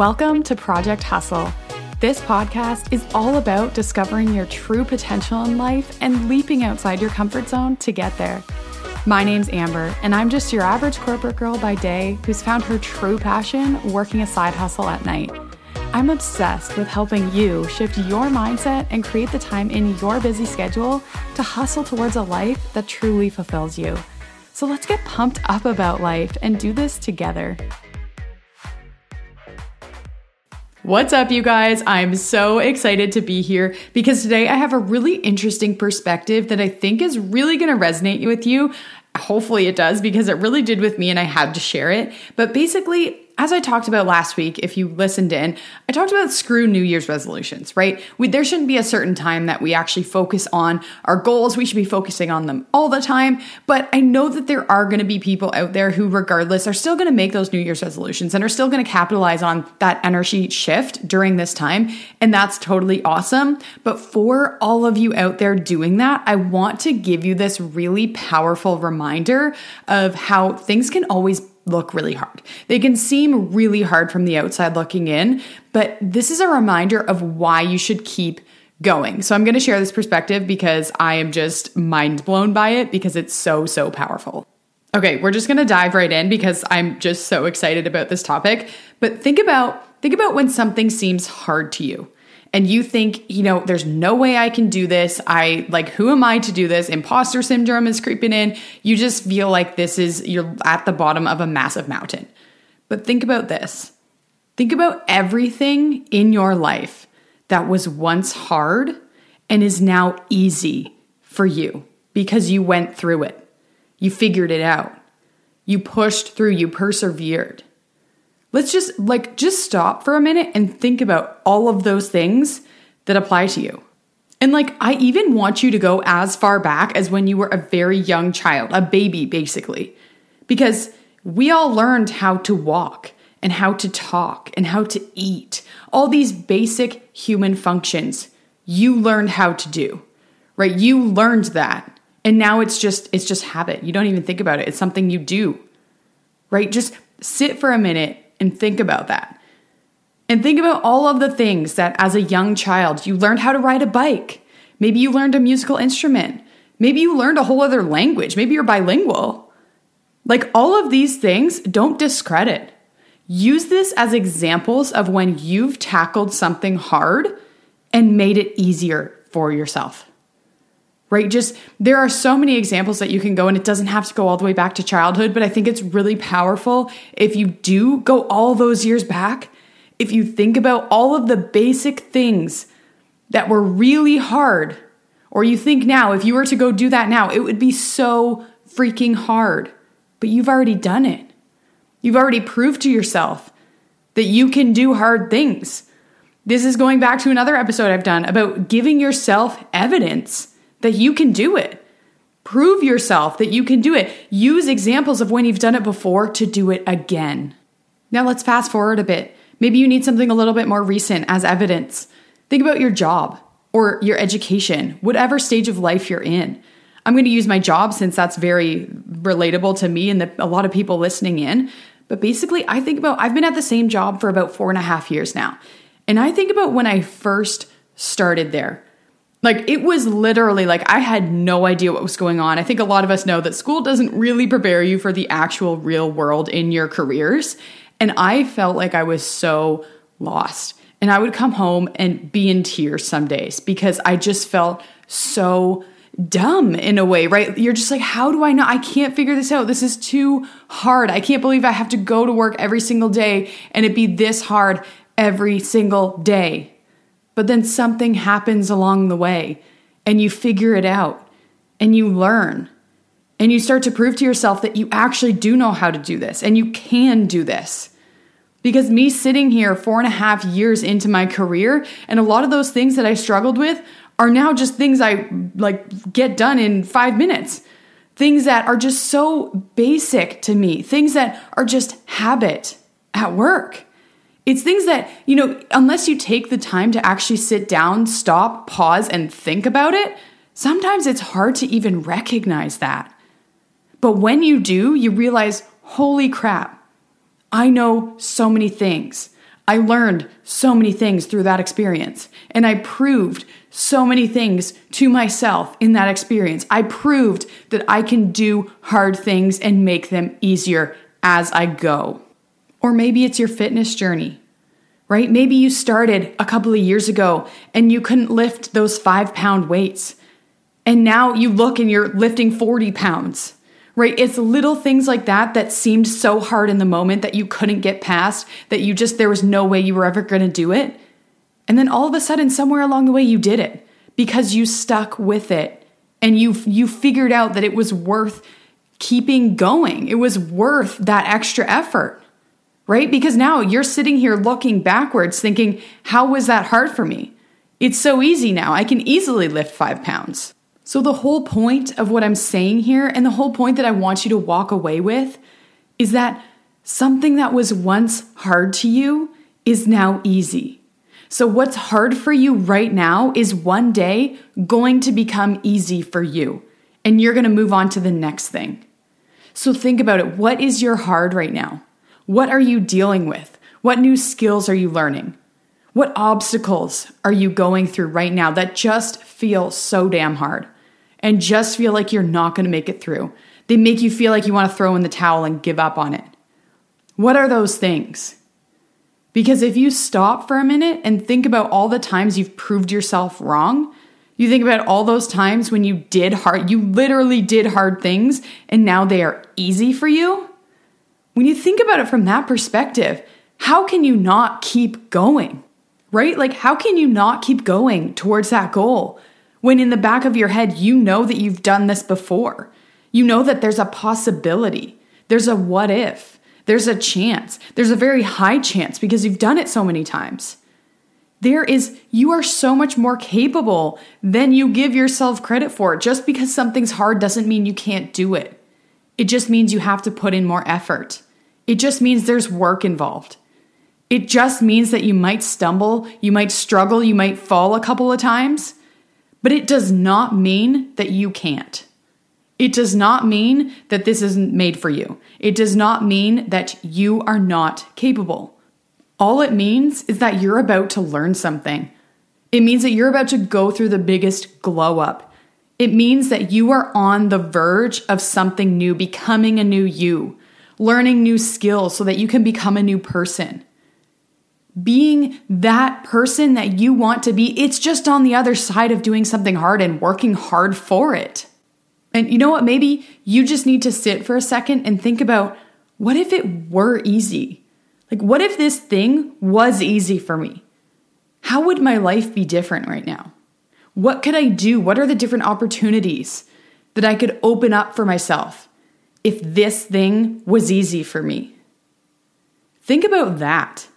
Welcome to Project Hustle. This podcast is all about discovering your true potential in life and leaping outside your comfort zone to get there. My name's Amber, and I'm just your average corporate girl by day who's found her true passion working a side hustle at night. I'm obsessed with helping you shift your mindset and create the time in your busy schedule to hustle towards a life that truly fulfills you. So let's get pumped up about life and do this together. What's up, you guys? I'm so excited to be here because today I have a really interesting perspective that I think is really going to resonate with you. Hopefully, it does because it really did with me and I had to share it. But basically, as I talked about last week, if you listened in, I talked about screw New Year's resolutions, right? We, there shouldn't be a certain time that we actually focus on our goals. We should be focusing on them all the time. But I know that there are going to be people out there who, regardless, are still going to make those New Year's resolutions and are still going to capitalize on that energy shift during this time. And that's totally awesome. But for all of you out there doing that, I want to give you this really powerful reminder of how things can always look really hard. They can seem really hard from the outside looking in, but this is a reminder of why you should keep going. So I'm going to share this perspective because I am just mind blown by it because it's so, so powerful. Okay, we're just going to dive right in because I'm just so excited about this topic. But think about think about when something seems hard to you and you think, you know, there's no way I can do this. I like, who am I to do this? Imposter syndrome is creeping in. You just feel like this is, you're at the bottom of a massive mountain. But think about this think about everything in your life that was once hard and is now easy for you because you went through it. You figured it out. You pushed through, you persevered. Let's just like just stop for a minute and think about all of those things that apply to you. And like I even want you to go as far back as when you were a very young child, a baby basically. Because we all learned how to walk and how to talk and how to eat. All these basic human functions you learned how to do. Right? You learned that. And now it's just it's just habit. You don't even think about it. It's something you do. Right? Just sit for a minute and think about that. And think about all of the things that as a young child you learned how to ride a bike. Maybe you learned a musical instrument. Maybe you learned a whole other language. Maybe you're bilingual. Like all of these things, don't discredit. Use this as examples of when you've tackled something hard and made it easier for yourself right? Just there are so many examples that you can go, and it doesn't have to go all the way back to childhood, but I think it's really powerful if you do go all those years back. If you think about all of the basic things that were really hard, or you think now, if you were to go do that now, it would be so freaking hard, but you've already done it. You've already proved to yourself that you can do hard things. This is going back to another episode I've done about giving yourself evidence that you can do it. Prove yourself that you can do it. Use examples of when you've done it before to do it again. Now let's fast forward a bit. Maybe you need something a little bit more recent as evidence. Think about your job or your education, whatever stage of life you're in. I'm going to use my job since that's very relatable to me and the, a lot of people listening in. But basically, I think about I've been at the same job for about four and a half years now. And I think about when I first started there. Like it was literally like I had no idea what was going on. I think a lot of us know that school doesn't really prepare you for the actual real world in your careers. And I felt like I was so lost. And I would come home and be in tears some days because I just felt so dumb in a way, right? You're just like, how do I know? I can't figure this out. This is too hard. I can't believe I have to go to work every single day and it be this hard every single day. But then something happens along the way and you figure it out and you learn and you start to prove to yourself that you actually do know how to do this and you can do this. Because me sitting here four and a half years into my career, and a lot of those things that I struggled with are now just things I like get done in five minutes. Things that are just so basic to me, things that are just habit at work. It's things that, you know, unless you take the time to actually sit down, stop, pause, and think about it, sometimes it's hard to even recognize that. But when you do, you realize, holy crap, I know so many things. I learned so many things through that experience, and I proved so many things to myself in that experience. I proved that I can do hard things and make them easier as I go. Or maybe it's your fitness journey, right? Maybe you started a couple of years ago and you couldn't lift those five pound weights. And now you look and you're lifting 40 pounds right? It's little things like that that seemed so hard in the moment that you couldn't get past, that you just, there was no way you were ever going to do it. And then all of a sudden, somewhere along the way, you did it because you stuck with it and you, you figured out that it was worth keeping going. It was worth that extra effort, right? Because now you're sitting here looking backwards thinking, how was that hard for me? It's so easy now. I can easily lift five pounds. So, the whole point of what I'm saying here, and the whole point that I want you to walk away with, is that something that was once hard to you is now easy. So, what's hard for you right now is one day going to become easy for you, and you're gonna move on to the next thing. So, think about it. What is your hard right now? What are you dealing with? What new skills are you learning? What obstacles are you going through right now that just feel so damn hard? and just feel like you're not going to make it through. They make you feel like you want to throw in the towel and give up on it. What are those things? Because if you stop for a minute and think about all the times you've proved yourself wrong, you think about all those times when you did hard, you literally did hard things and now they are easy for you. When you think about it from that perspective, how can you not keep going? Right? Like, how can you not keep going towards that goal? When in the back of your head, you know that you've done this before. You know that there's a possibility, there's a what if, there's a chance, there's a very high chance because you've done it so many times. There is, you are so much more capable than you give yourself credit for. Just because something's hard doesn't mean you can't do it. It just means you have to put in more effort. It just means there's work involved. It just means that you might stumble, you might struggle, you might fall a couple of times. But it does not mean that you can't. It does not mean that this isn't made for you. It does not mean that you are not capable. All it means is that you're about to learn something. It means that you're about to go through the biggest glow up. It means that you are on the verge of something new, becoming a new you, learning new skills so that you can become a new person being that person that you want to be, it's just on the other side of doing something hard and working hard for it. And you know what? Maybe you just need to sit for a second and think about what if it were easy? Like, what if this thing was easy for me? How would my life be different right now? What could I do? What are the different opportunities that I could open up for myself if this thing was easy for me? Think about that.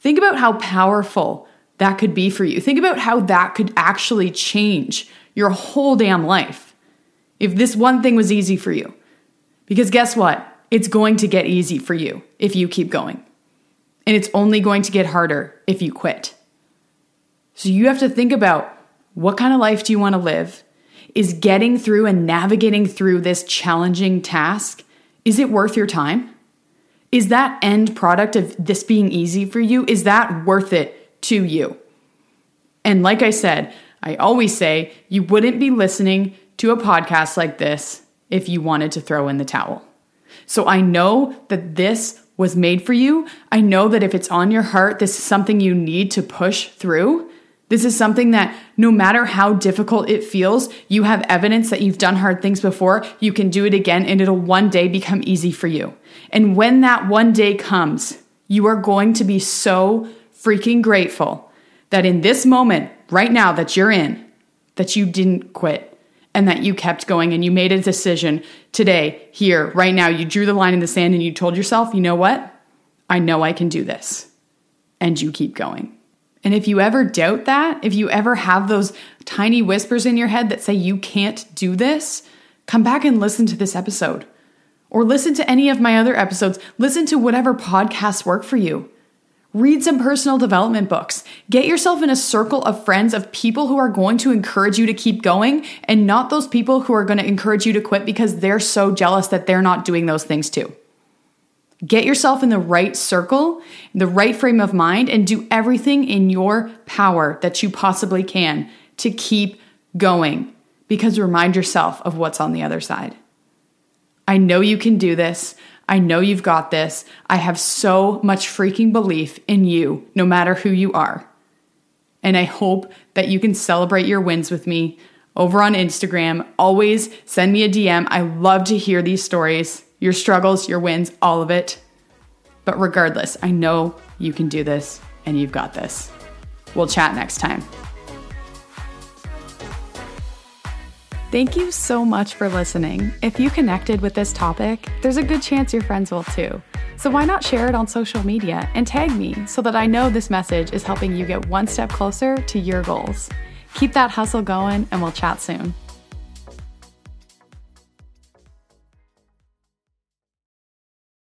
Think about how powerful that could be for you. Think about how that could actually change your whole damn life if this one thing was easy for you. Because guess what? It's going to get easy for you if you keep going. And it's only going to get harder if you quit. So you have to think about what kind of life do you want to live? Is getting through and navigating through this challenging task, is it worth your time? is that end product of this being easy for you, is that worth it to you? And like I said, I always say you wouldn't be listening to a podcast like this if you wanted to throw in the towel. So I know that this was made for you. I know that if it's on your heart, this is something you need to push through. This is something that no matter how difficult it feels, you have evidence that you've done hard things before, you can do it again, and it'll one day become easy for you. And when that one day comes, you are going to be so freaking grateful that in this moment, right now, that you're in, that you didn't quit and that you kept going and you made a decision today, here, right now. You drew the line in the sand and you told yourself, you know what? I know I can do this. And you keep going. And if you ever doubt that, if you ever have those tiny whispers in your head that say you can't do this, come back and listen to this episode. Or listen to any of my other episodes. Listen to whatever podcasts work for you. Read some personal development books. Get yourself in a circle of friends of people who are going to encourage you to keep going and not those people who are going to encourage you to quit because they're so jealous that they're not doing those things too. Get yourself in the right circle, the right frame of mind, and do everything in your power that you possibly can to keep going. Because remind yourself of what's on the other side. I know you can do this. I know you've got this. I have so much freaking belief in you, no matter who you are. And I hope that you can celebrate your wins with me over on Instagram. Always send me a DM. I love to hear these stories, your struggles, your wins, all of it. But regardless, I know you can do this and you've got this. We'll chat next time. Thank you so much for listening. If you connected with this topic, there's a good chance your friends will too. So why not share it on social media and tag me so that I know this message is helping you get one step closer to your goals. Keep that hustle going, and we'll chat soon.